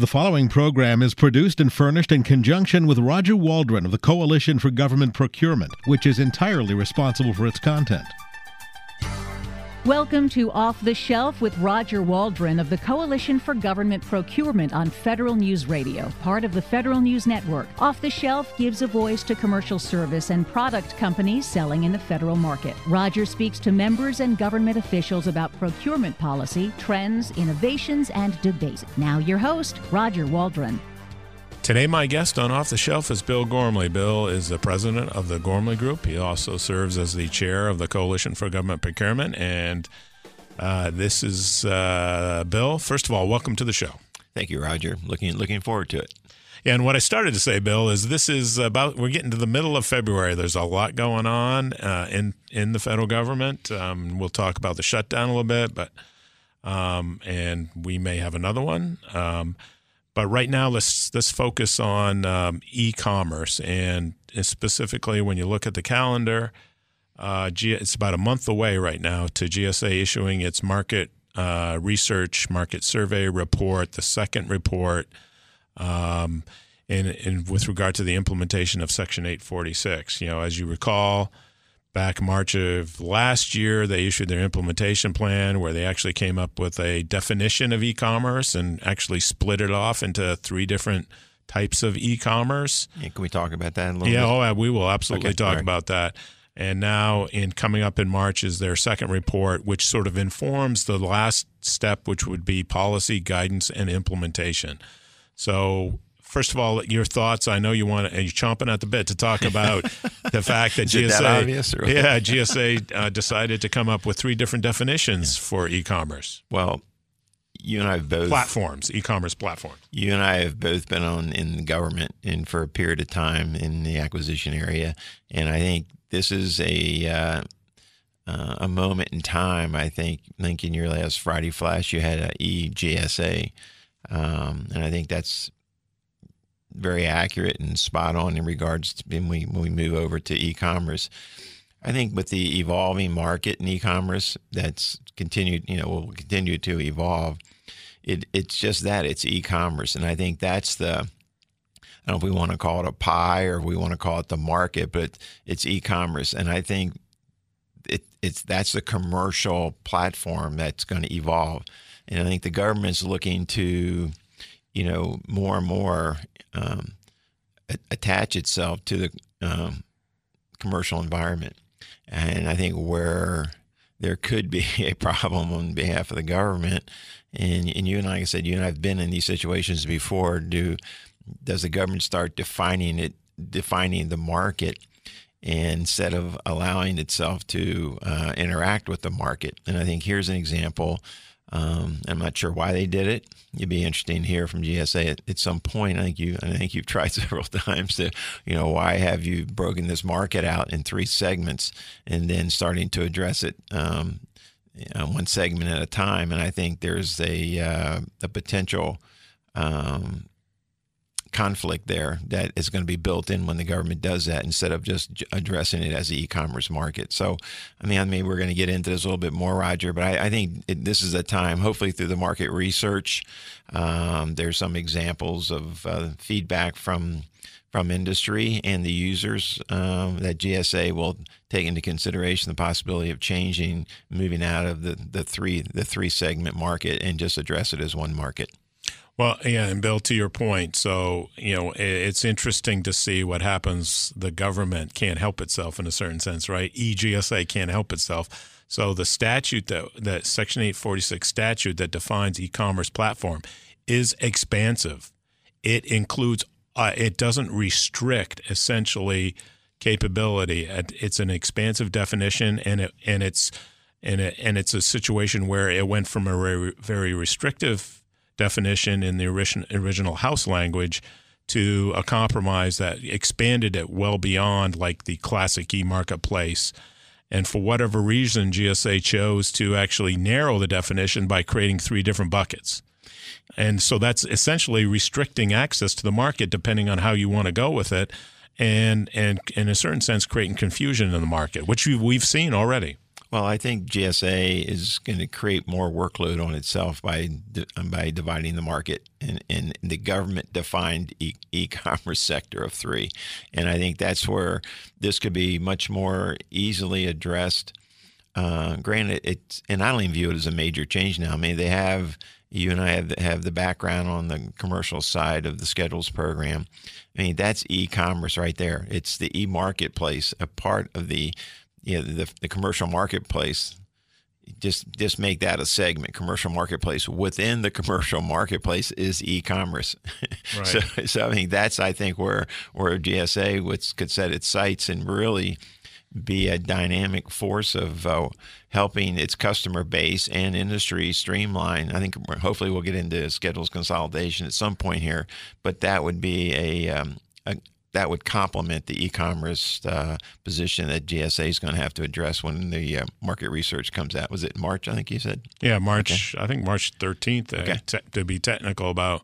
The following program is produced and furnished in conjunction with Roger Waldron of the Coalition for Government Procurement, which is entirely responsible for its content. Welcome to Off the Shelf with Roger Waldron of the Coalition for Government Procurement on Federal News Radio, part of the Federal News Network. Off the Shelf gives a voice to commercial service and product companies selling in the federal market. Roger speaks to members and government officials about procurement policy, trends, innovations, and debates. Now, your host, Roger Waldron. Today, my guest on Off the Shelf is Bill Gormley. Bill is the president of the Gormley Group. He also serves as the chair of the Coalition for Government Procurement. And uh, this is uh, Bill. First of all, welcome to the show. Thank you, Roger. Looking looking forward to it. And what I started to say, Bill, is this is about we're getting to the middle of February. There's a lot going on uh, in in the federal government. Um, we'll talk about the shutdown a little bit, but um, and we may have another one. Um, but right now, let's let's focus on um, e-commerce, and specifically when you look at the calendar, uh, it's about a month away right now to GSA issuing its market uh, research market survey report, the second report, um, and, and with regard to the implementation of Section 846. You know, as you recall back March of last year, they issued their implementation plan where they actually came up with a definition of e-commerce and actually split it off into three different types of e-commerce. Yeah, can we talk about that a little yeah, bit? oh, we will absolutely okay, talk right. about that. And now, in coming up in March, is their second report, which sort of informs the last step, which would be policy guidance and implementation. So, first of all, your thoughts. I know you want to, you're chomping at the bit to talk about the fact that GSA, that obvious, yeah, GSA uh, decided to come up with three different definitions yeah. for e-commerce. Well, you and I have both platforms, e-commerce platforms. You and I have both been on in the government and for a period of time in the acquisition area, and I think this is a. Uh, uh, a moment in time, I think, I think in your last Friday Flash, you had a EGSA, um, and I think that's very accurate and spot on in regards to when we when we move over to e-commerce. I think with the evolving market in e-commerce that's continued, you know, will continue to evolve. It it's just that it's e-commerce, and I think that's the I don't know if we want to call it a pie or we want to call it the market, but it's e-commerce, and I think it, it's that's the commercial platform that's going to evolve, and I think the government's looking to, you know, more and more um, attach itself to the um, commercial environment. And I think where there could be a problem on behalf of the government, and, and you and I, I said, you and I have been in these situations before. Do does the government start defining it, defining the market? instead of allowing itself to uh, interact with the market. And I think here's an example um, I'm not sure why they did it. It'd be interesting to hear from GSA at, at, some point. I think you, I think you've tried several times to, you know, why have you broken this market out in three segments and then starting to address it um, one segment at a time? And I think there's a uh, a potential um, conflict there that is going to be built in when the government does that instead of just addressing it as an e-commerce market. So, I mean, maybe we're going to get into this a little bit more, Roger, but I, I think it, this is a time, hopefully through the market research, um, there's some examples of uh, feedback from from industry and the users um, that GSA will take into consideration the possibility of changing, moving out of the, the three the three segment market and just address it as one market. Well, yeah, and Bill, to your point, so you know, it's interesting to see what happens. The government can't help itself in a certain sense, right? EGSA can't help itself. So the statute that that Section 846 statute that defines e-commerce platform is expansive. It includes, uh, it doesn't restrict essentially capability. It's an expansive definition, and it and it's and it, and it's a situation where it went from a very, very restrictive definition in the original House language to a compromise that expanded it well beyond like the classic e marketplace. And for whatever reason, GSA chose to actually narrow the definition by creating three different buckets. And so that's essentially restricting access to the market depending on how you want to go with it. And, and in a certain sense, creating confusion in the market, which we've seen already. Well, I think GSA is going to create more workload on itself by by dividing the market in the government defined e- commerce sector of three, and I think that's where this could be much more easily addressed. Uh, granted, it's and I don't even view it as a major change now. I mean, they have you and I have have the background on the commercial side of the schedules program. I mean, that's e-commerce right there. It's the e-marketplace, a part of the you know, the, the commercial marketplace just just make that a segment commercial marketplace within the commercial marketplace is e-commerce right. so so i mean that's i think where where gsa would, could set its sights and really be a dynamic force of uh, helping its customer base and industry streamline. I think hopefully we'll get into schedules consolidation at some point here, but that would be a, um, a, that would complement the e-commerce uh, position that GSA is going to have to address when the uh, market research comes out. Was it March? I think you said. Yeah, March. Okay. I think March 13th. Uh, okay. Te- to be technical about,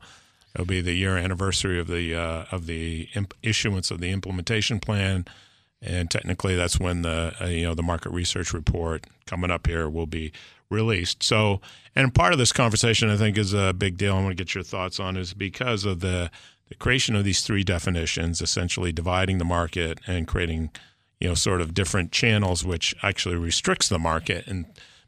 it'll be the year anniversary of the uh, of the imp- issuance of the implementation plan, and technically that's when the uh, you know the market research report coming up here will be released. So, and part of this conversation I think is a big deal. I want to get your thoughts on is because of the the creation of these three definitions, essentially dividing the market and creating, you know, sort of different channels, which actually restricts the market in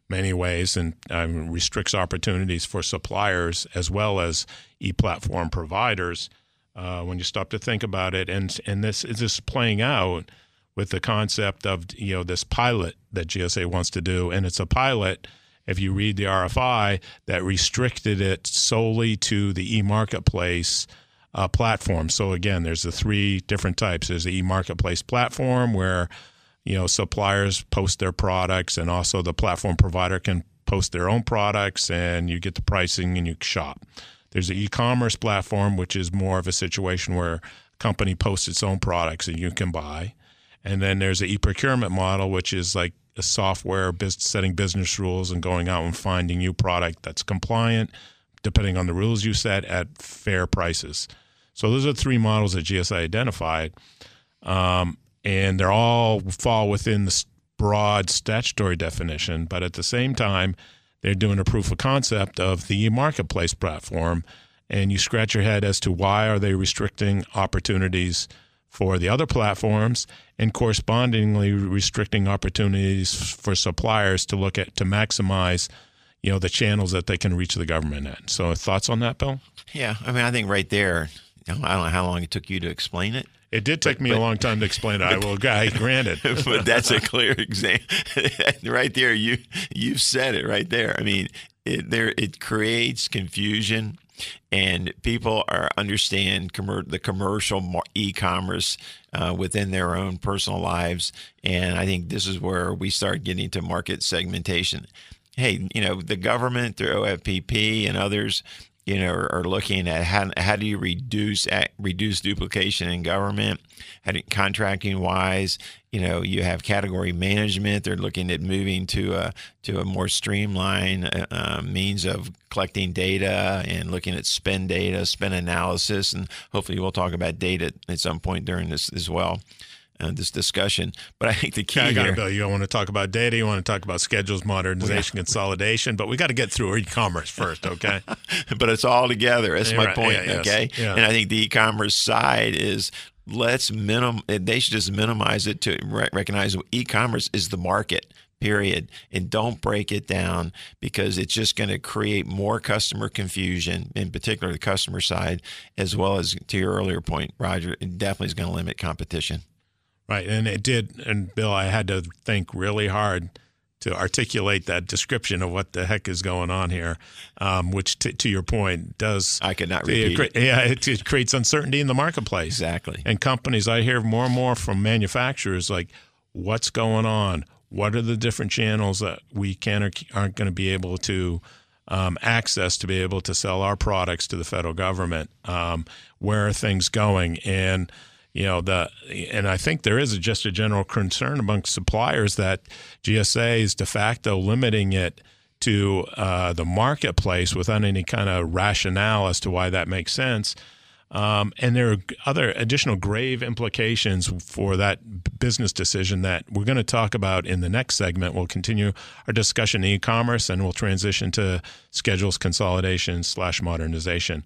many ways and um, restricts opportunities for suppliers as well as e-platform providers. Uh, when you stop to think about it, and and this is this playing out with the concept of you know this pilot that GSA wants to do, and it's a pilot. If you read the RFI, that restricted it solely to the e-marketplace uh, platform. So again, there's the three different types. There's the e-marketplace platform where you know suppliers post their products, and also the platform provider can post their own products, and you get the pricing and you shop. There's the e-commerce platform, which is more of a situation where a company posts its own products and you can buy. And then there's the e-procurement model, which is like a software setting business rules and going out and finding new product that's compliant depending on the rules you set at fair prices. So those are three models that GSA identified, um, and they're all fall within the broad statutory definition. But at the same time, they're doing a proof of concept of the marketplace platform, and you scratch your head as to why are they restricting opportunities for the other platforms and correspondingly restricting opportunities for suppliers to look at to maximize you know the channels that they can reach the government at. So thoughts on that, Bill? Yeah, I mean, I think right there, I don't know how long it took you to explain it. It did take but, me but, a long time to explain it. I will, I granted. but that's a clear example. right there, you you said it right there. I mean, it, there it creates confusion, and people are understand commer- the commercial e-commerce uh, within their own personal lives. And I think this is where we start getting to market segmentation hey, you know, the government through OFPP and others, you know, are, are looking at how, how do you reduce reduce duplication in government, how do, contracting wise. You know, you have category management. They're looking at moving to a to a more streamlined uh, uh means of collecting data and looking at spend data, spend analysis, and hopefully we'll talk about data at some point during this as well uh, this discussion. But I think the key yeah, I got here, Bill. You don't want to talk about data, you want to talk about schedules, modernization, yeah. consolidation, but we got to get through e-commerce first, okay? but it's all together. That's my right. point, yeah, okay? Yes. And I think the e-commerce side is let's minim. They should just minimize it to recognize e-commerce is the market period and don't break it down because it's just going to create more customer confusion in particular the customer side as well as to your earlier point roger it definitely is going to limit competition Right, and it did. And Bill, I had to think really hard to articulate that description of what the heck is going on here, um, which, t- to your point, does I could not repeat. It, yeah, it, it, creates uncertainty in the marketplace. Exactly. And companies, I hear more and more from manufacturers like, "What's going on? What are the different channels that we can or aren't going to be able to?" Um, access to be able to sell our products to the federal government. Um, where are things going? And you know the and I think there is just a general concern among suppliers that GSA is de facto limiting it to uh, the marketplace without any kind of rationale as to why that makes sense. Um, and there are other additional grave implications for that business decision that we're going to talk about in the next segment. We'll continue our discussion in e-commerce and we'll transition to schedules consolidation slash modernization.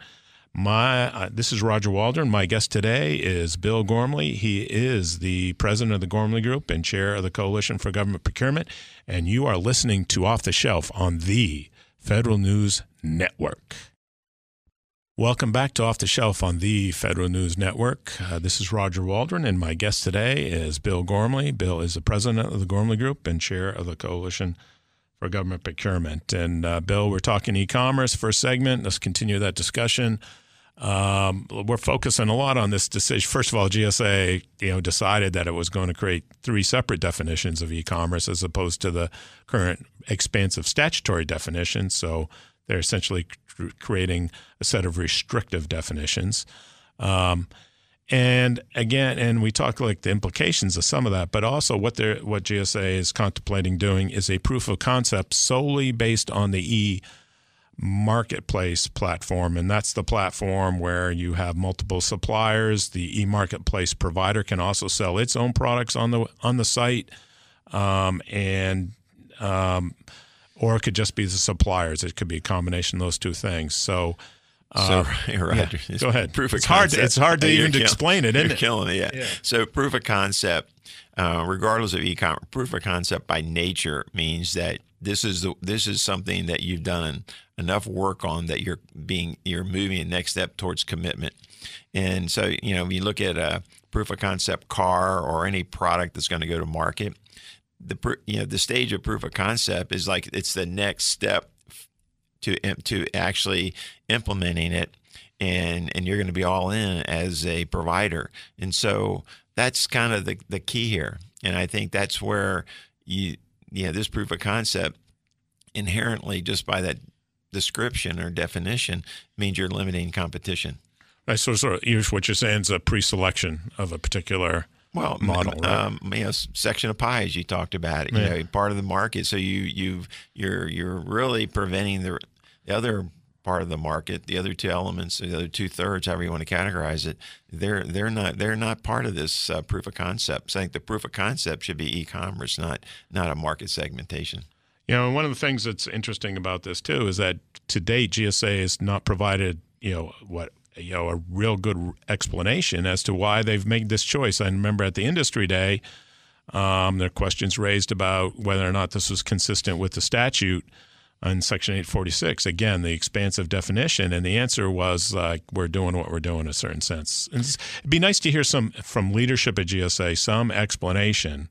My uh, this is Roger Waldron. My guest today is Bill Gormley. He is the president of the Gormley Group and chair of the Coalition for Government Procurement. And you are listening to Off the Shelf on the Federal News Network. Welcome back to Off the Shelf on the Federal News Network. Uh, this is Roger Waldron, and my guest today is Bill Gormley. Bill is the president of the Gormley Group and chair of the Coalition for Government Procurement. And uh, Bill, we're talking e-commerce first segment. Let's continue that discussion. Um, we're focusing a lot on this decision. First of all, GSA, you know, decided that it was going to create three separate definitions of e-commerce as opposed to the current expansive statutory definition. So they're essentially creating a set of restrictive definitions. Um, and again, and we talk like the implications of some of that, but also what they what GSA is contemplating doing is a proof of concept solely based on the e marketplace platform, and that's the platform where you have multiple suppliers. The e marketplace provider can also sell its own products on the on the site, um, and um, or it could just be the suppliers. It could be a combination of those two things. So, uh, so right, yeah, go ahead. Proof of it's concept. hard. To, it's hard to even kill, explain it, isn't you're it? Killing it. Yeah. yeah. So proof of concept, uh, regardless of e-commerce, proof of concept by nature means that this is the, this is something that you've done enough work on that you're being you're moving a next step towards commitment. And so you know, when you look at a proof of concept car or any product that's going to go to market, the you know the stage of proof of concept is like it's the next step to to actually implementing it. And and you're going to be all in as a provider. And so that's kind of the, the key here. And i think that's where you yeah this proof of concept inherently just by that description or definition means you're limiting competition right so sort of what you're saying is a pre-selection of a particular well, model, right? um, you know, section of pie as you talked about, you yeah. know, part of the market. So you you you're you're really preventing the the other part of the market, the other two elements, the other two thirds, however you want to categorize it, they're they're not they're not part of this uh, proof of concept. So I think the proof of concept should be e-commerce, not not a market segmentation. You know, one of the things that's interesting about this too is that to date GSA has not provided you know what you know a real good explanation as to why they've made this choice. I remember at the industry day, um, there are questions raised about whether or not this was consistent with the statute in Section 846. Again, the expansive definition, and the answer was like we're doing what we're doing in a certain sense. It'd be nice to hear some from leadership at GSA some explanation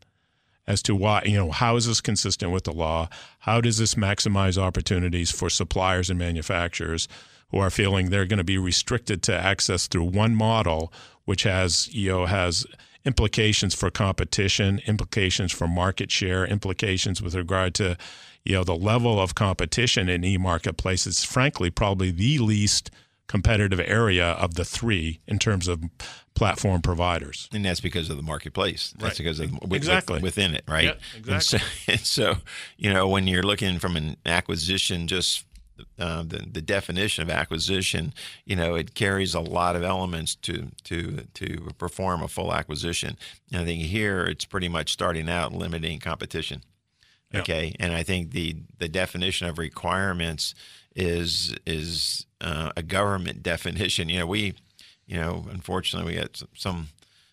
as to why you know how is this consistent with the law how does this maximize opportunities for suppliers and manufacturers who are feeling they're going to be restricted to access through one model, which has you know has implications for competition, implications for market share, implications with regard to you know the level of competition in e-marketplace. It's frankly probably the least competitive area of the three in terms of platform providers. And that's because of the marketplace. That's right. because of with, exactly within it, right? Yeah, exactly. And so, and so, you know, when you're looking from an acquisition just uh, the, the definition of acquisition, you know, it carries a lot of elements to to to perform a full acquisition. And I think here it's pretty much starting out limiting competition. Yep. Okay, and I think the the definition of requirements is is uh, a government definition. You know, we, you know, unfortunately, we got some, some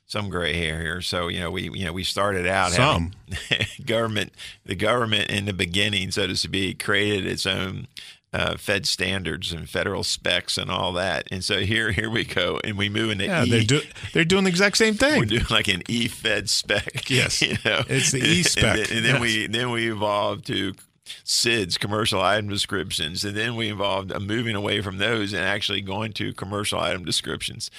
some gray hair here. So you know, we you know we started out some government. The government in the beginning, so to speak, created its own uh, Fed standards and federal specs and all that. And so here, here we go, and we move into yeah, e. They're, do, they're doing the exact same thing. We're doing like an E Fed spec. Yes, you know, it's the E spec. And, then, and then yes. we then we evolved to CIDs, commercial item descriptions, and then we involved uh, moving away from those and actually going to commercial item descriptions,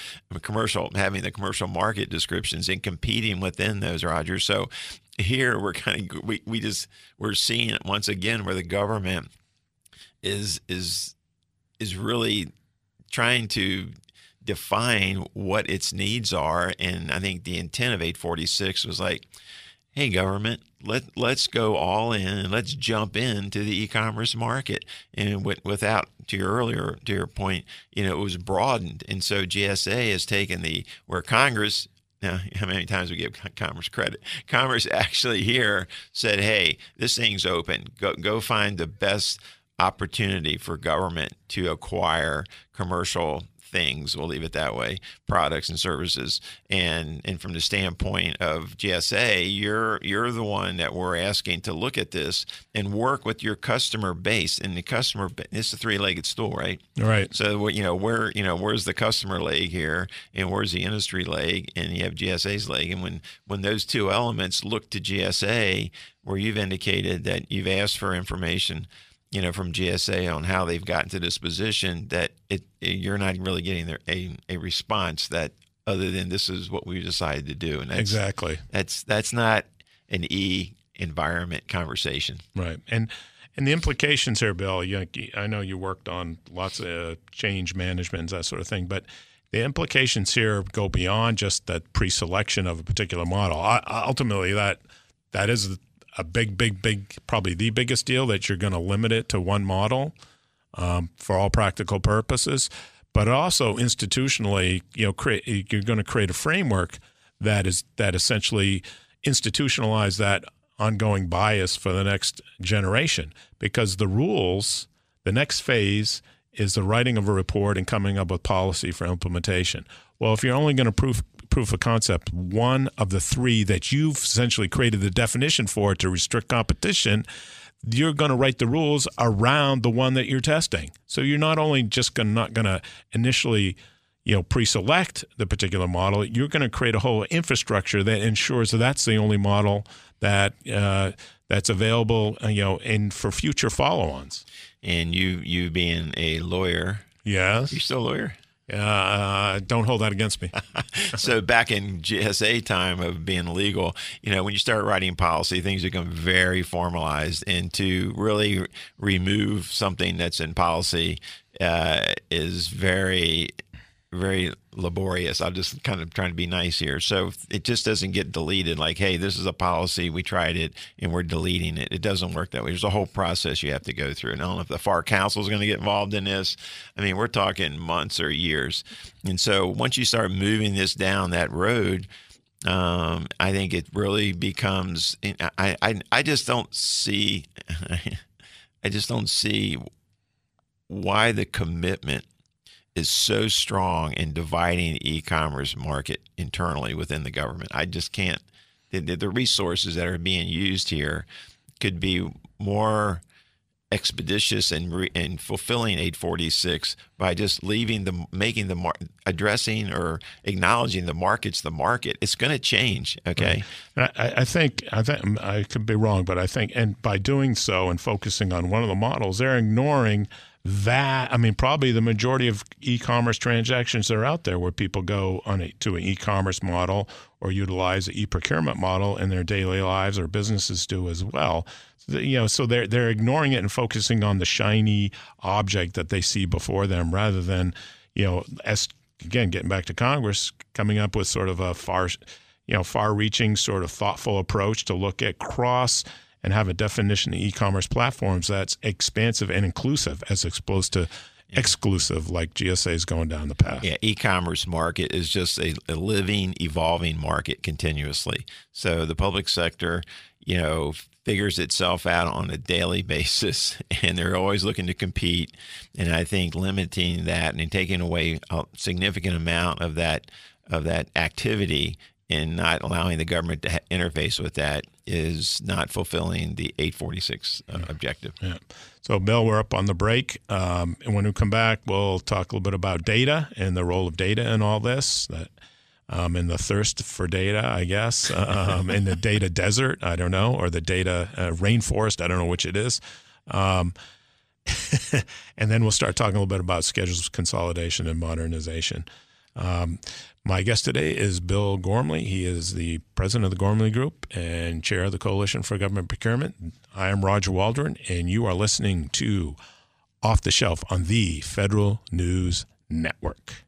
commercial having the commercial market descriptions and competing within those, Roger. So here we're kind of we, we just we're seeing it once again where the government is is is really trying to define what its needs are and i think the intent of 846 was like hey, government, let let's go all in and let's jump into the e-commerce market. And with, without, to your earlier to your point, you know, it was broadened, and so GSA has taken the where Congress. Now, how many times we give Congress credit? Congress actually here said, "Hey, this thing's open. Go go find the best." Opportunity for government to acquire commercial things we'll leave it that way products and services. And and from the standpoint of GSA you're you're the one that we're asking to look at this and work with your customer base. And the customer it's a three-legged stool right? Right. So you know where you know where's the customer leg here and where's the industry leg? And you have GSA's leg. And when when those two elements look to GSA where you've indicated that you've asked for information you know, from GSA on how they've gotten to this position that it, it you're not really getting there a, a response that other than this is what we decided to do. And that's, exactly that's that's not an e environment conversation, right? And and the implications here, Bill. You, I know you worked on lots of change management that sort of thing, but the implications here go beyond just that pre-selection of a particular model. I, ultimately, that that is a big, big, big, probably the biggest deal that you're going to limit it to one model um, for all practical purposes. But also institutionally, you know, create, you're going to create a framework that is that essentially institutionalize that ongoing bias for the next generation because the rules, the next phase is the writing of a report and coming up with policy for implementation. Well, if you're only going to prove proof of concept, one of the three that you've essentially created the definition for to restrict competition, you're going to write the rules around the one that you're testing. So you're not only just gonna, not going to initially you know pre-select the particular model you're going to create a whole infrastructure that ensures that that's the only model that uh, that's available uh, you know and for future follow-ons. And you you being a lawyer. Yes. You're still a lawyer uh, don't hold that against me. so back in GSA time of being legal, you know, when you start writing policy, things become very formalized, and to really remove something that's in policy uh, is very very laborious. I'm just kind of trying to be nice here. So it just doesn't get deleted like, hey, this is a policy. We tried it and we're deleting it. It doesn't work that way. There's a whole process you have to go through. And I don't know if the FAR Council is going to get involved in this. I mean, we're talking months or years. And so once you start moving this down that road, um, I think it really becomes. I, I I just don't see. I just don't see why the commitment is so strong in dividing the e-commerce market internally within the government. I just can't. The, the resources that are being used here could be more expeditious and and fulfilling 846 by just leaving the making the mar- addressing or acknowledging the market's the market it's going to change okay right. I, I, think i think i could be wrong but i think and by doing so and focusing on one of the models they're ignoring that I mean, probably the majority of e-commerce transactions that are out there where people go on a, to an e-commerce model or utilize an e-procurement model in their daily lives or businesses do as well. You know, so they're they're ignoring it and focusing on the shiny object that they see before them rather than, you know, as again getting back to Congress coming up with sort of a far, you know, far-reaching sort of thoughtful approach to look at cross and have a definition of e-commerce platforms that's expansive and inclusive as opposed to yeah. exclusive like GSA is going down the path. Yeah, e-commerce market is just a, a, living, evolving market continuously. So the public sector, you know, figures itself out on a daily basis, and they're always looking to compete. And I think limiting that and taking away a significant amount of that of that activity and not allowing the government to interface with that is not fulfilling the 846 uh, yeah. objective. Yeah. So, Bill, we're up on the break. Um, and when we come back, we'll talk a little bit about data and the role of data in all this. That um, and the thirst for data, I guess, um, in the data desert, I don't know, or the data uh, rainforest, I don't know which it is. Um, and then we'll start talking a little bit about schedules consolidation and modernization. Um, my guest today is Bill Gormley. He is the president of the Gormley Group and chair of the Coalition for Government Procurement. I am Roger Waldron, and you are listening to Off the Shelf on the Federal News Network.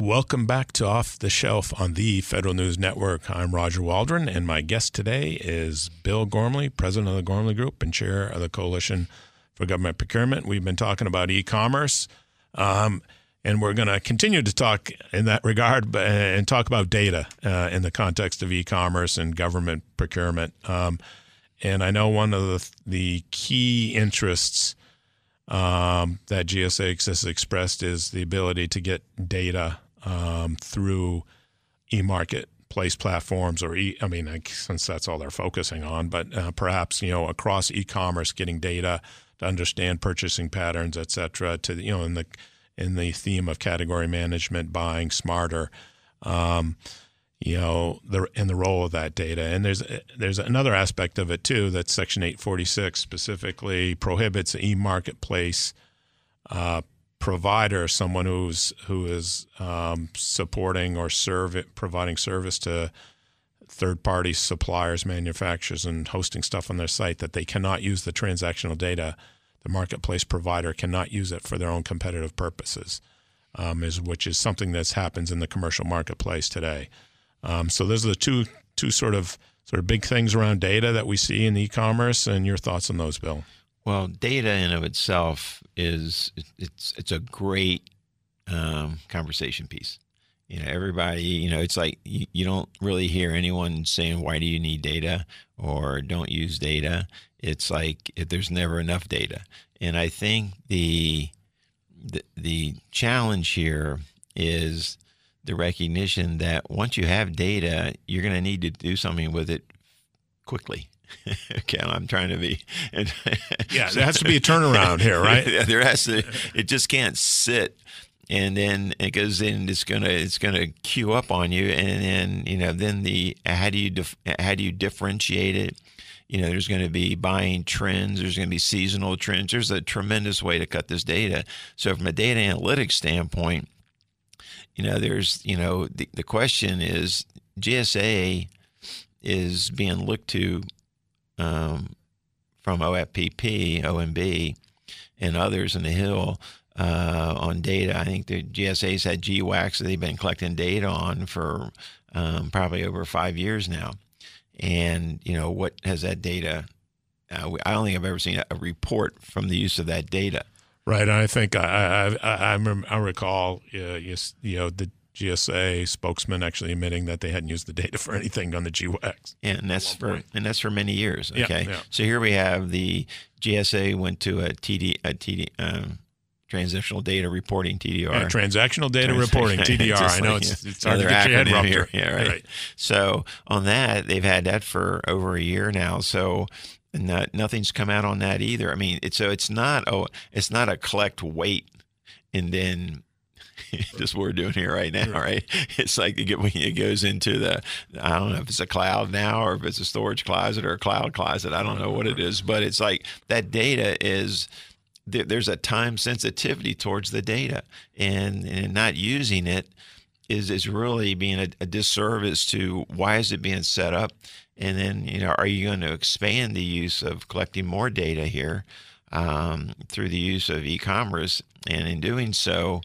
Welcome back to Off the Shelf on the Federal News Network. I'm Roger Waldron, and my guest today is Bill Gormley, president of the Gormley Group and chair of the Coalition for Government Procurement. We've been talking about e commerce, um, and we're going to continue to talk in that regard and talk about data uh, in the context of e commerce and government procurement. Um, and I know one of the, the key interests um, that GSA has expressed is the ability to get data um, through e-marketplace platforms or e, I mean, since that's all they're focusing on, but uh, perhaps you know across e-commerce, getting data to understand purchasing patterns, et cetera, to you know in the in the theme of category management, buying smarter. Um, you know the and the role of that data and there's there's another aspect of it too that section 846 specifically prohibits e-marketplace uh, provider, someone who's who is um, supporting or serve providing service to third party suppliers, manufacturers, and hosting stuff on their site, that they cannot use the transactional data. The marketplace provider cannot use it for their own competitive purposes, um, is which is something that happens in the commercial marketplace today. Um, so those are the two two sort of sort of big things around data that we see in e-commerce, and your thoughts on those, Bill. Well, data in of itself is it's it's a great um, conversation piece. You know, everybody. You know, it's like you, you don't really hear anyone saying why do you need data or don't use data. It's like there's never enough data, and I think the the, the challenge here is the recognition that once you have data, you're going to need to do something with it quickly. okay, I'm trying to be. yeah, there has to be a turnaround here, right? there has to. It just can't sit, and then it goes in. It's gonna it's gonna queue up on you, and then you know then the how do you dif, how do you differentiate it? You know, there's going to be buying trends. There's going to be seasonal trends. There's a tremendous way to cut this data. So from a data analytics standpoint, you know, there's you know the the question is GSA is being looked to um, from OFPP, OMB, and others in the Hill uh, on data. I think the GSA's had GWACs that they've been collecting data on for um, probably over five years now. And, you know, what has that data? Uh, I don't think I've ever seen a report from the use of that data. Right. And I think I I, I, I, I recall uh, you, you know the GSA spokesman actually admitting that they hadn't used the data for anything on the GWACs. Yeah, and that's for point. and that's for many years. Okay, yeah, yeah. so here we have the GSA went to a TD a TD um, transitional data reporting TDR. Yeah, transactional data reporting TDR. I know like, it's, it's hard to get your head here. Yeah, right. right. So on that, they've had that for over a year now. So not, nothing's come out on that either. I mean, it's so it's not oh, it's not a collect wait and then just what we're doing here right now, right? It's like when it goes into the, I don't know if it's a cloud now or if it's a storage closet or a cloud closet. I don't know what it is, but it's like that data is, there's a time sensitivity towards the data and, and not using it is, is really being a, a disservice to why is it being set up? And then, you know, are you going to expand the use of collecting more data here um, through the use of e-commerce? And in doing so,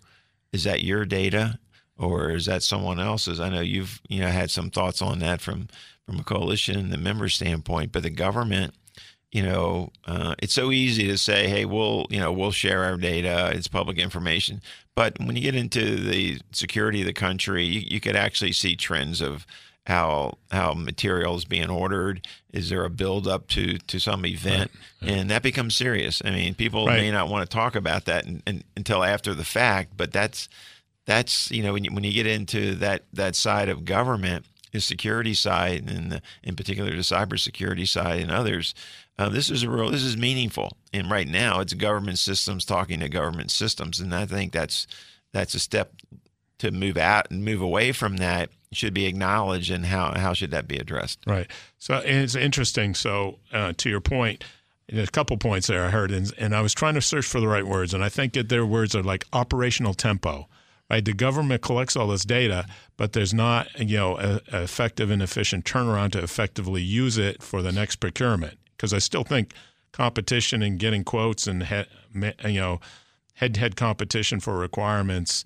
is that your data or is that someone else's? I know you've you know had some thoughts on that from from a coalition and the member standpoint, but the government, you know, uh, it's so easy to say, hey, we'll you know we'll share our data, it's public information, but when you get into the security of the country, you, you could actually see trends of how how materials being ordered. Is there a build up to to some event? right. and that becomes serious. I mean people right. may not want to talk about that in, in, until after the fact but that's that's you know when you, when you get into that that side of government the security side and the, in particular the cybersecurity side and others uh, this is a real this is meaningful and right now it's government systems talking to government systems and i think that's that's a step to move out and move away from that should be acknowledged and how, how should that be addressed? Right. So it's interesting. So uh, to your point, a couple points there I heard, and, and I was trying to search for the right words, and I think that their words are like operational tempo. Right, the government collects all this data, but there's not, you know, a, a effective and efficient turnaround to effectively use it for the next procurement. Because I still think competition and getting quotes and he, you know head-to-head competition for requirements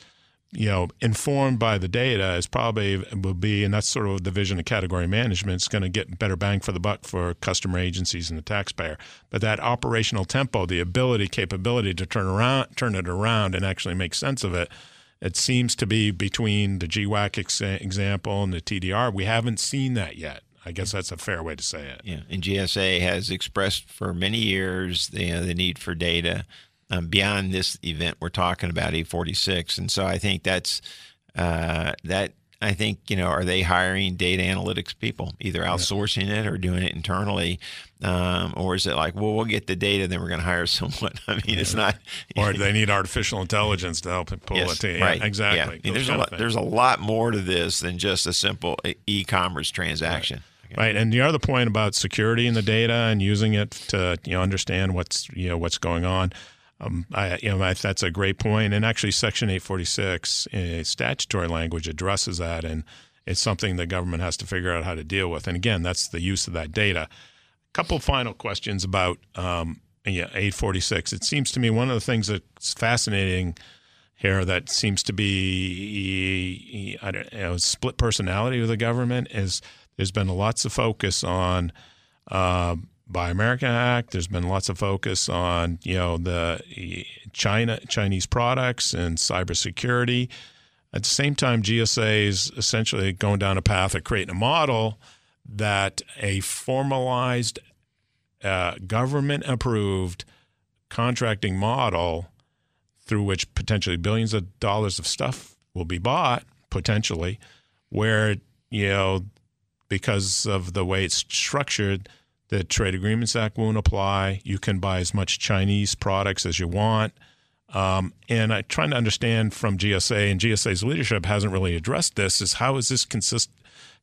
you know, informed by the data is probably will be, and that's sort of the vision of category management. It's going to get better bang for the buck for customer agencies and the taxpayer. But that operational tempo, the ability, capability to turn around, turn it around, and actually make sense of it, it seems to be between the GWAC ex- example and the TDR. We haven't seen that yet. I guess that's a fair way to say it. Yeah, and GSA has expressed for many years the, uh, the need for data um, beyond this event we're talking about, 846. And so I think that's uh, that. I think you know, are they hiring data analytics people, either outsourcing it or doing it internally, um, or is it like, well, we'll get the data, then we're going to hire someone? I mean, it's not. or they need artificial intelligence to help pull yes, it. To, yeah, right. exactly. Yeah. I mean, there's a lot. There's a lot more to this than just a simple e-commerce transaction. Right. right. And the other point about security in the data and using it to you know understand what's you know what's going on. Um, I, you know, that's a great point. And actually, Section 846, uh, statutory language, addresses that, and it's something the government has to figure out how to deal with. And again, that's the use of that data. A couple final questions about um, yeah, 846. It seems to me one of the things that's fascinating here that seems to be I don't know, split personality with the government is there's been lots of focus on. Uh, Buy American Act. There's been lots of focus on you know the China Chinese products and cybersecurity. At the same time, GSA is essentially going down a path of creating a model that a formalized, uh, government approved contracting model through which potentially billions of dollars of stuff will be bought, potentially, where, you know, because of the way it's structured, the Trade Agreements Act won't apply. You can buy as much Chinese products as you want. Um, and I'm trying to understand from GSA, and GSA's leadership hasn't really addressed this, is how is this consist,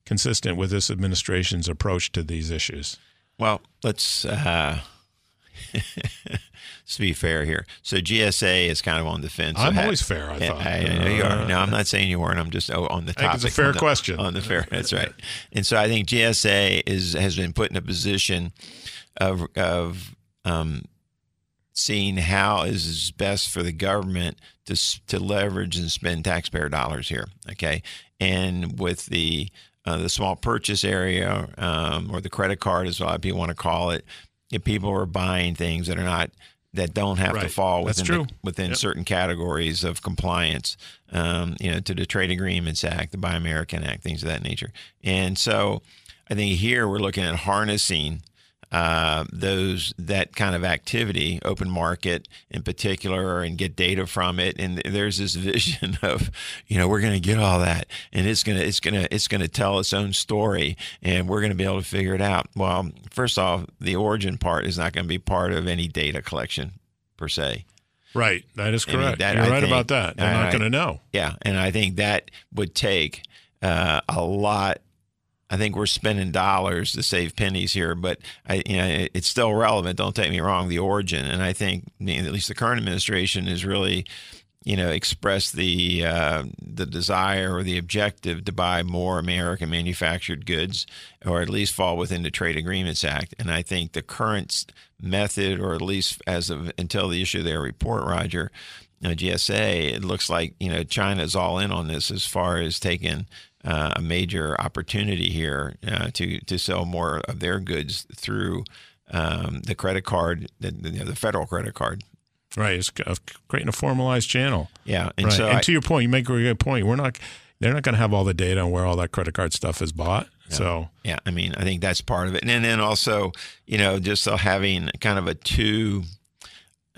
consistent with this administration's approach to these issues? Well, let's uh, let's be fair here. So GSA is kind of on the fence. I'm always fair. I thought. I, I know you are. No, I'm not saying you weren't. I'm just oh, on the topic. it's a fair on the, question. On the fair, that's right. And so I think GSA is has been put in a position of of um, seeing how is best for the government to to leverage and spend taxpayer dollars here. Okay, and with the uh, the small purchase area um, or the credit card, as a lot of people want to call it, if people are buying things that are not that don't have right. to fall within the, within yep. certain categories of compliance, um, you know, to the Trade Agreements Act, the Buy American Act, things of that nature. And so, I think here we're looking at harnessing uh, those that kind of activity, open market in particular, and get data from it. And there's this vision of, you know, we're going to get all that, and it's gonna it's gonna it's gonna tell its own story, and we're going to be able to figure it out. Well, first off, the origin part is not going to be part of any data collection per se. Right, that is correct. I mean, that, You're I right think, about that. They're not going to know. Yeah, and I think that would take uh, a lot I think we're spending dollars to save pennies here, but I, you know, it's still relevant. Don't take me wrong, the origin, and I think at least the current administration has really, you know, expressed the uh, the desire or the objective to buy more American manufactured goods, or at least fall within the Trade Agreements Act. And I think the current method, or at least as of until the issue of their report, Roger, you know, GSA, it looks like you know China is all in on this as far as taking uh, a major opportunity here uh, to to sell more of their goods through um, the credit card, the, the, the, federal credit card. Right, it's creating a formalized channel. Yeah, and right. so and I, to your point, you make a good point. We're not they're not going to have all the data on where all that credit card stuff is bought. Yeah. So yeah, I mean, I think that's part of it, and then also, you know, just so having kind of a two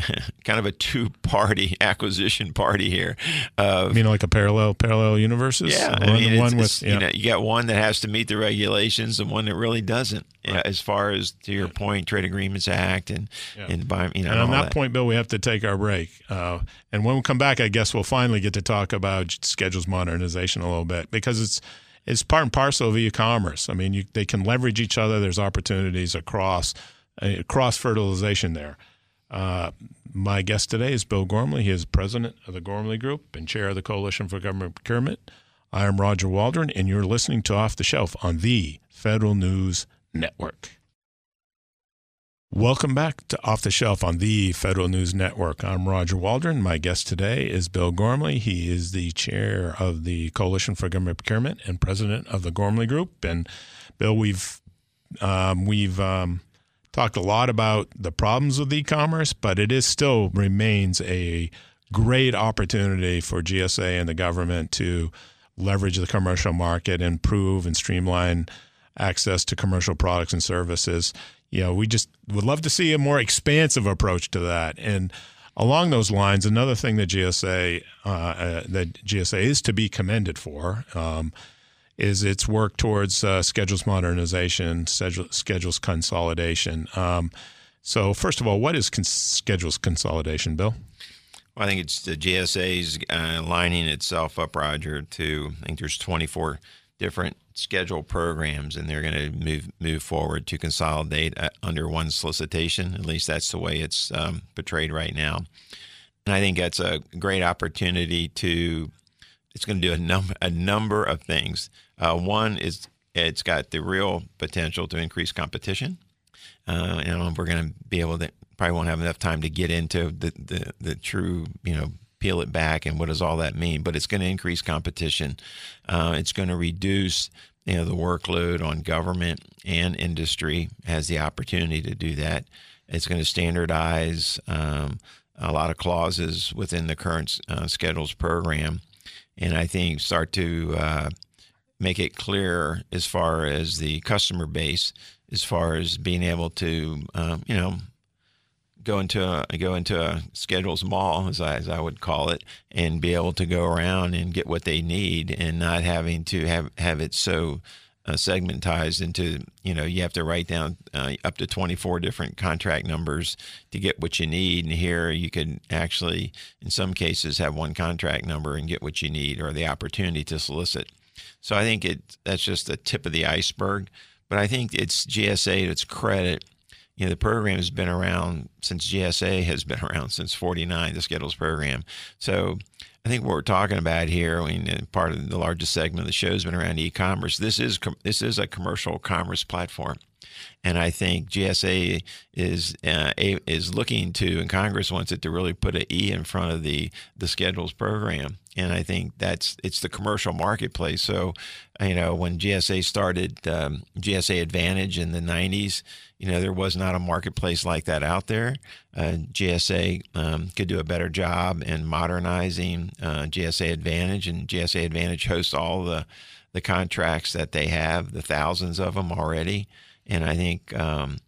kind of a two-party acquisition party here. Uh, you know, like a parallel parallel universes? Yeah, one, I mean, one with yeah. you know you got one that has to meet the regulations and one that really doesn't. Right. as far as to your point, Trade Agreements Act and yeah. and by you know. And on that, that, point, Bill, we have to take our break. Uh, and when we come back, I guess we'll finally get to talk about schedules modernization a little bit because it's it's part and parcel of e-commerce. I mean, you, they can leverage each other. There's opportunities across uh, cross fertilization there. Uh, my guest today is Bill Gormley. He is president of the Gormley Group and chair of the Coalition for Government Procurement. I am Roger Waldron, and you're listening to Off the Shelf on the Federal News Network. Welcome back to Off the Shelf on the Federal News Network. I'm Roger Waldron. My guest today is Bill Gormley. He is the chair of the Coalition for Government Procurement and president of the Gormley Group. And Bill, we've um, we've um, talked a lot about the problems with e-commerce, but it is still remains a great opportunity for GSA and the government to leverage the commercial market, improve and streamline access to commercial products and services you know, we just would love to see a more expansive approach to that. And along those lines, another thing that GSA uh, uh, that GSA is to be commended for um, is its work towards uh, schedules modernization, schedules consolidation. Um, so, first of all, what is con- schedules consolidation, Bill? Well, I think it's the GSA's uh, lining itself up, Roger. To I think there's 24 different schedule programs, and they're going to move move forward to consolidate uh, under one solicitation. At least that's the way it's um, portrayed right now. And I think that's a great opportunity to. It's going to do a number a number of things. Uh, one is it's got the real potential to increase competition. Uh, know, we're going to be able to probably won't have enough time to get into the, the, the true, you know, peel it back and what does all that mean? But it's going to increase competition. Uh, it's going to reduce you know the workload on government and industry has the opportunity to do that. It's going to standardize um, a lot of clauses within the current uh, schedules program, and I think start to uh, make it clear as far as the customer base, as far as being able to um, you know go into a, go into a schedules mall, as I, as I would call it, and be able to go around and get what they need, and not having to have have it so uh, segmentized into you know you have to write down uh, up to 24 different contract numbers to get what you need. And here you could actually in some cases have one contract number and get what you need or the opportunity to solicit so i think it that's just the tip of the iceberg but i think it's gsa to its credit you know, the program has been around since GSA has been around since 49, the Schedules program. So I think what we're talking about here, I mean, uh, part of the largest segment of the show has been around e-commerce. This is this is a commercial commerce platform, and I think GSA is uh, is looking to, and Congress wants it to really put an E in front of the the schedules program. And I think that's it's the commercial marketplace. So, you know, when GSA started um, GSA Advantage in the '90s, you know, there was not a marketplace like that out there. Uh, GSA um, could do a better job in modernizing uh, GSA Advantage, and GSA Advantage hosts all the the contracts that they have, the thousands of them already. And I think um,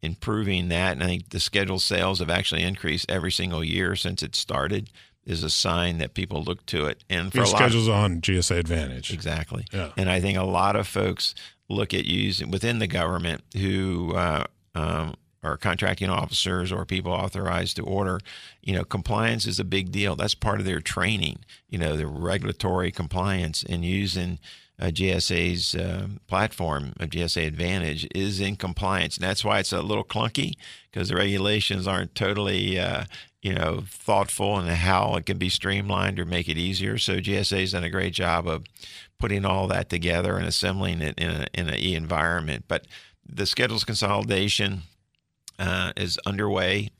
improving that, and I think the scheduled sales have actually increased every single year since it started, is a sign that people look to it. And for Your schedules of, on GSA Advantage, exactly. Yeah. And I think a lot of folks look at using within the government who uh, um, are contracting officers or people authorized to order, you know, compliance is a big deal. That's part of their training, you know, the regulatory compliance and using uh, GSA's uh, platform of GSA Advantage is in compliance. And that's why it's a little clunky because the regulations aren't totally, uh, you know, thoughtful and how it can be streamlined or make it easier. So GSA's done a great job of putting all that together and assembling it in a, in an e environment. But the schedules consolidation uh, is underway.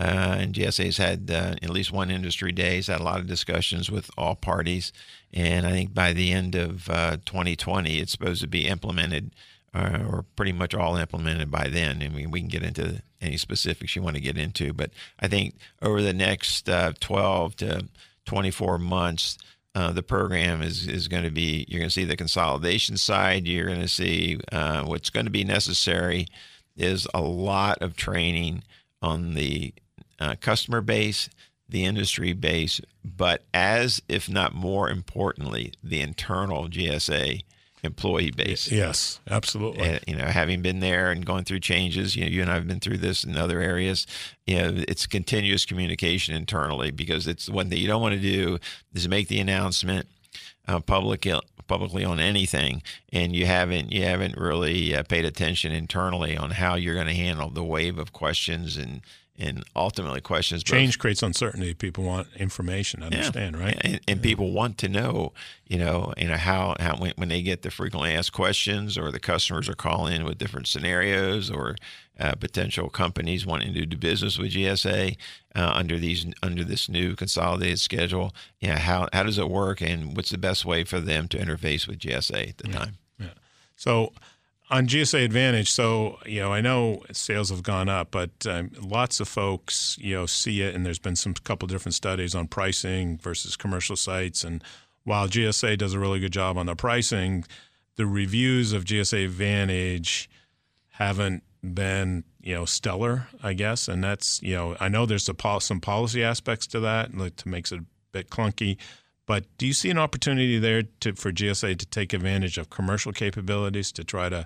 Uh, and GSA's had uh, at least one industry day. He's had a lot of discussions with all parties. And I think by the end of 2020, uh, it's supposed to be implemented uh, or pretty much all implemented by then. I mean, we can get into any specifics you want to get into. But I think over the next uh, 12 to 24 months, uh, the program is, is going to be you're going to see the consolidation side you're going to see uh, what's going to be necessary is a lot of training on the uh, customer base the industry base but as if not more importantly the internal gsa employee base. Yes, absolutely. And, you know, having been there and going through changes, you know, you and I have been through this in other areas. You know, it's continuous communication internally because it's one thing you don't want to do is make the announcement uh, public publicly on anything, and you haven't you haven't really uh, paid attention internally on how you're going to handle the wave of questions and and ultimately questions. Change both. creates uncertainty. People want information, understand, yeah. right? And, and yeah. people want to know, you know, you know how, how when, when, they get the frequently asked questions, or the customers are calling in with different scenarios, or uh, potential companies wanting to do business with GSA uh, under these under this new consolidated schedule. Yeah, how how does it work, and what's the best way for them to interface with GSA at the yeah. time? Yeah. So on GSA Advantage, so you know, I know sales have gone up, but um, lots of folks, you know, see it, and there's been some couple different studies on pricing versus commercial sites. And while GSA does a really good job on the pricing, the reviews of GSA Advantage haven't been, you know, stellar, I guess. And that's, you know, I know there's a, some policy aspects to that, like to makes it a bit clunky. But do you see an opportunity there to, for GSA to take advantage of commercial capabilities to try to,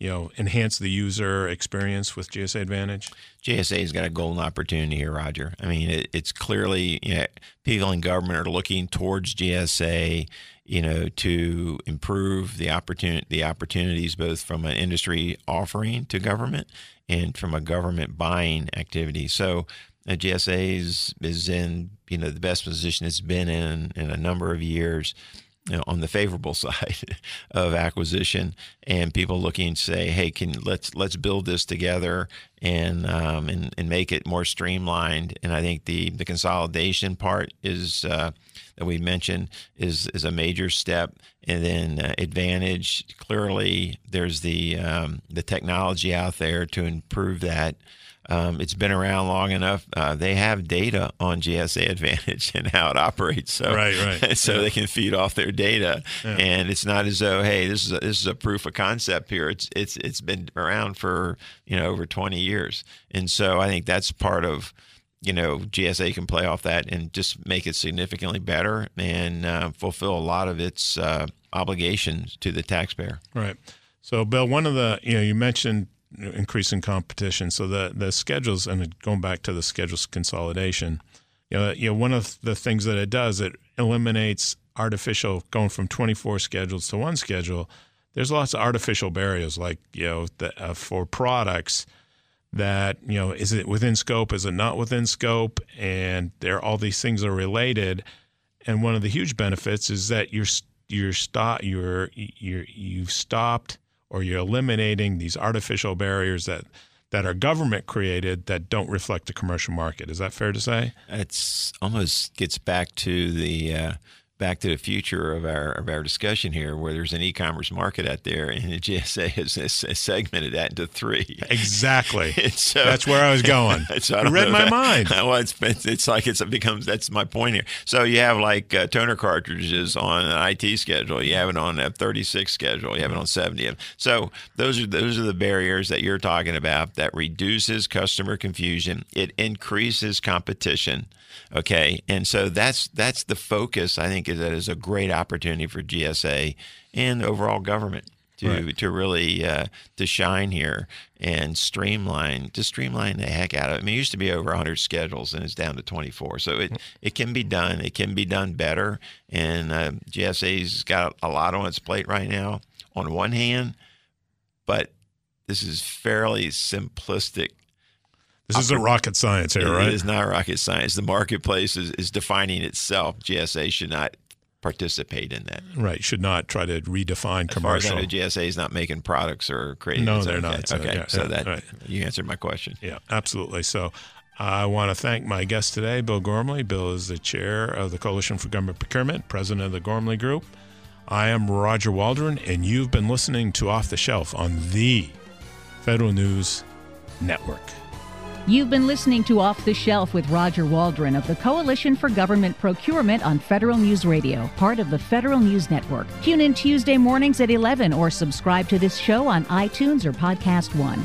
you know, enhance the user experience with GSA Advantage? GSA's got a golden opportunity here, Roger. I mean, it, it's clearly you know, people in government are looking towards GSA, you know, to improve the opportunity the opportunities both from an industry offering to government and from a government buying activity. So GSA is, is in you know the best position it's been in in a number of years. You know, on the favorable side of acquisition, and people looking to say, "Hey, can let's let's build this together and um, and and make it more streamlined." And I think the the consolidation part is uh, that we mentioned is is a major step. And then uh, Advantage, clearly, there's the um, the technology out there to improve that. Um, it's been around long enough. Uh, they have data on GSA Advantage and how it operates, so right, right. so yeah. they can feed off their data. Yeah. And it's not as though, hey, this is a, this is a proof of concept here. It's it's it's been around for you know over 20 years, and so I think that's part of you know GSA can play off that and just make it significantly better and uh, fulfill a lot of its uh, obligations to the taxpayer. Right. So, Bill, one of the you know you mentioned increasing competition. So the the schedules and going back to the schedules consolidation, you know, you know one of the things that it does it eliminates artificial going from 24 schedules to one schedule. There's lots of artificial barriers, like you know, the, uh, for products that you know, is it within scope? Is it not within scope? And there, all these things are related. And one of the huge benefits is that you're you're stop you're you're you've stopped or you're eliminating these artificial barriers that that are government created that don't reflect the commercial market. Is that fair to say? It's almost gets back to the uh, back to the future of our of our discussion here, where there's an e-commerce market out there, and the GSA has, has segmented that into three. Exactly. so, that's where I was going. So I read my that, mind. Well, it's it's like it's, it becomes that's my point here. So you have like uh, toner cartridges on an IT schedule. You have it on a 36 schedule. You have it on 70. So those are those are the barriers that you're talking about that reduces customer confusion. It increases competition. Okay, and so that's that's the focus. I think is that is a great opportunity for GSA and overall government to right. to really uh, to shine here and streamline to streamline the heck out of it. I mean, it used to be over 100 schedules and it's down to 24. So it it can be done. It can be done better. And uh, GSA's got a lot on its plate right now. On one hand, but this is fairly simplistic this isn't rocket science here, right? It is not rocket science. The marketplace is, is defining itself. GSA should not participate in that. Right. Should not try to redefine as commercial. Far as know, GSA is not making products or creating. No, they're not. Okay. yeah, so yeah, that right. you answered my question. Yeah, absolutely. So. I want to thank my guest today, Bill Gormley. Bill is the chair of the Coalition for Government Procurement, president of the Gormley Group. I am Roger Waldron, and you've been listening to Off the Shelf on the Federal News Network. You've been listening to Off the Shelf with Roger Waldron of the Coalition for Government Procurement on Federal News Radio, part of the Federal News Network. Tune in Tuesday mornings at 11 or subscribe to this show on iTunes or Podcast One.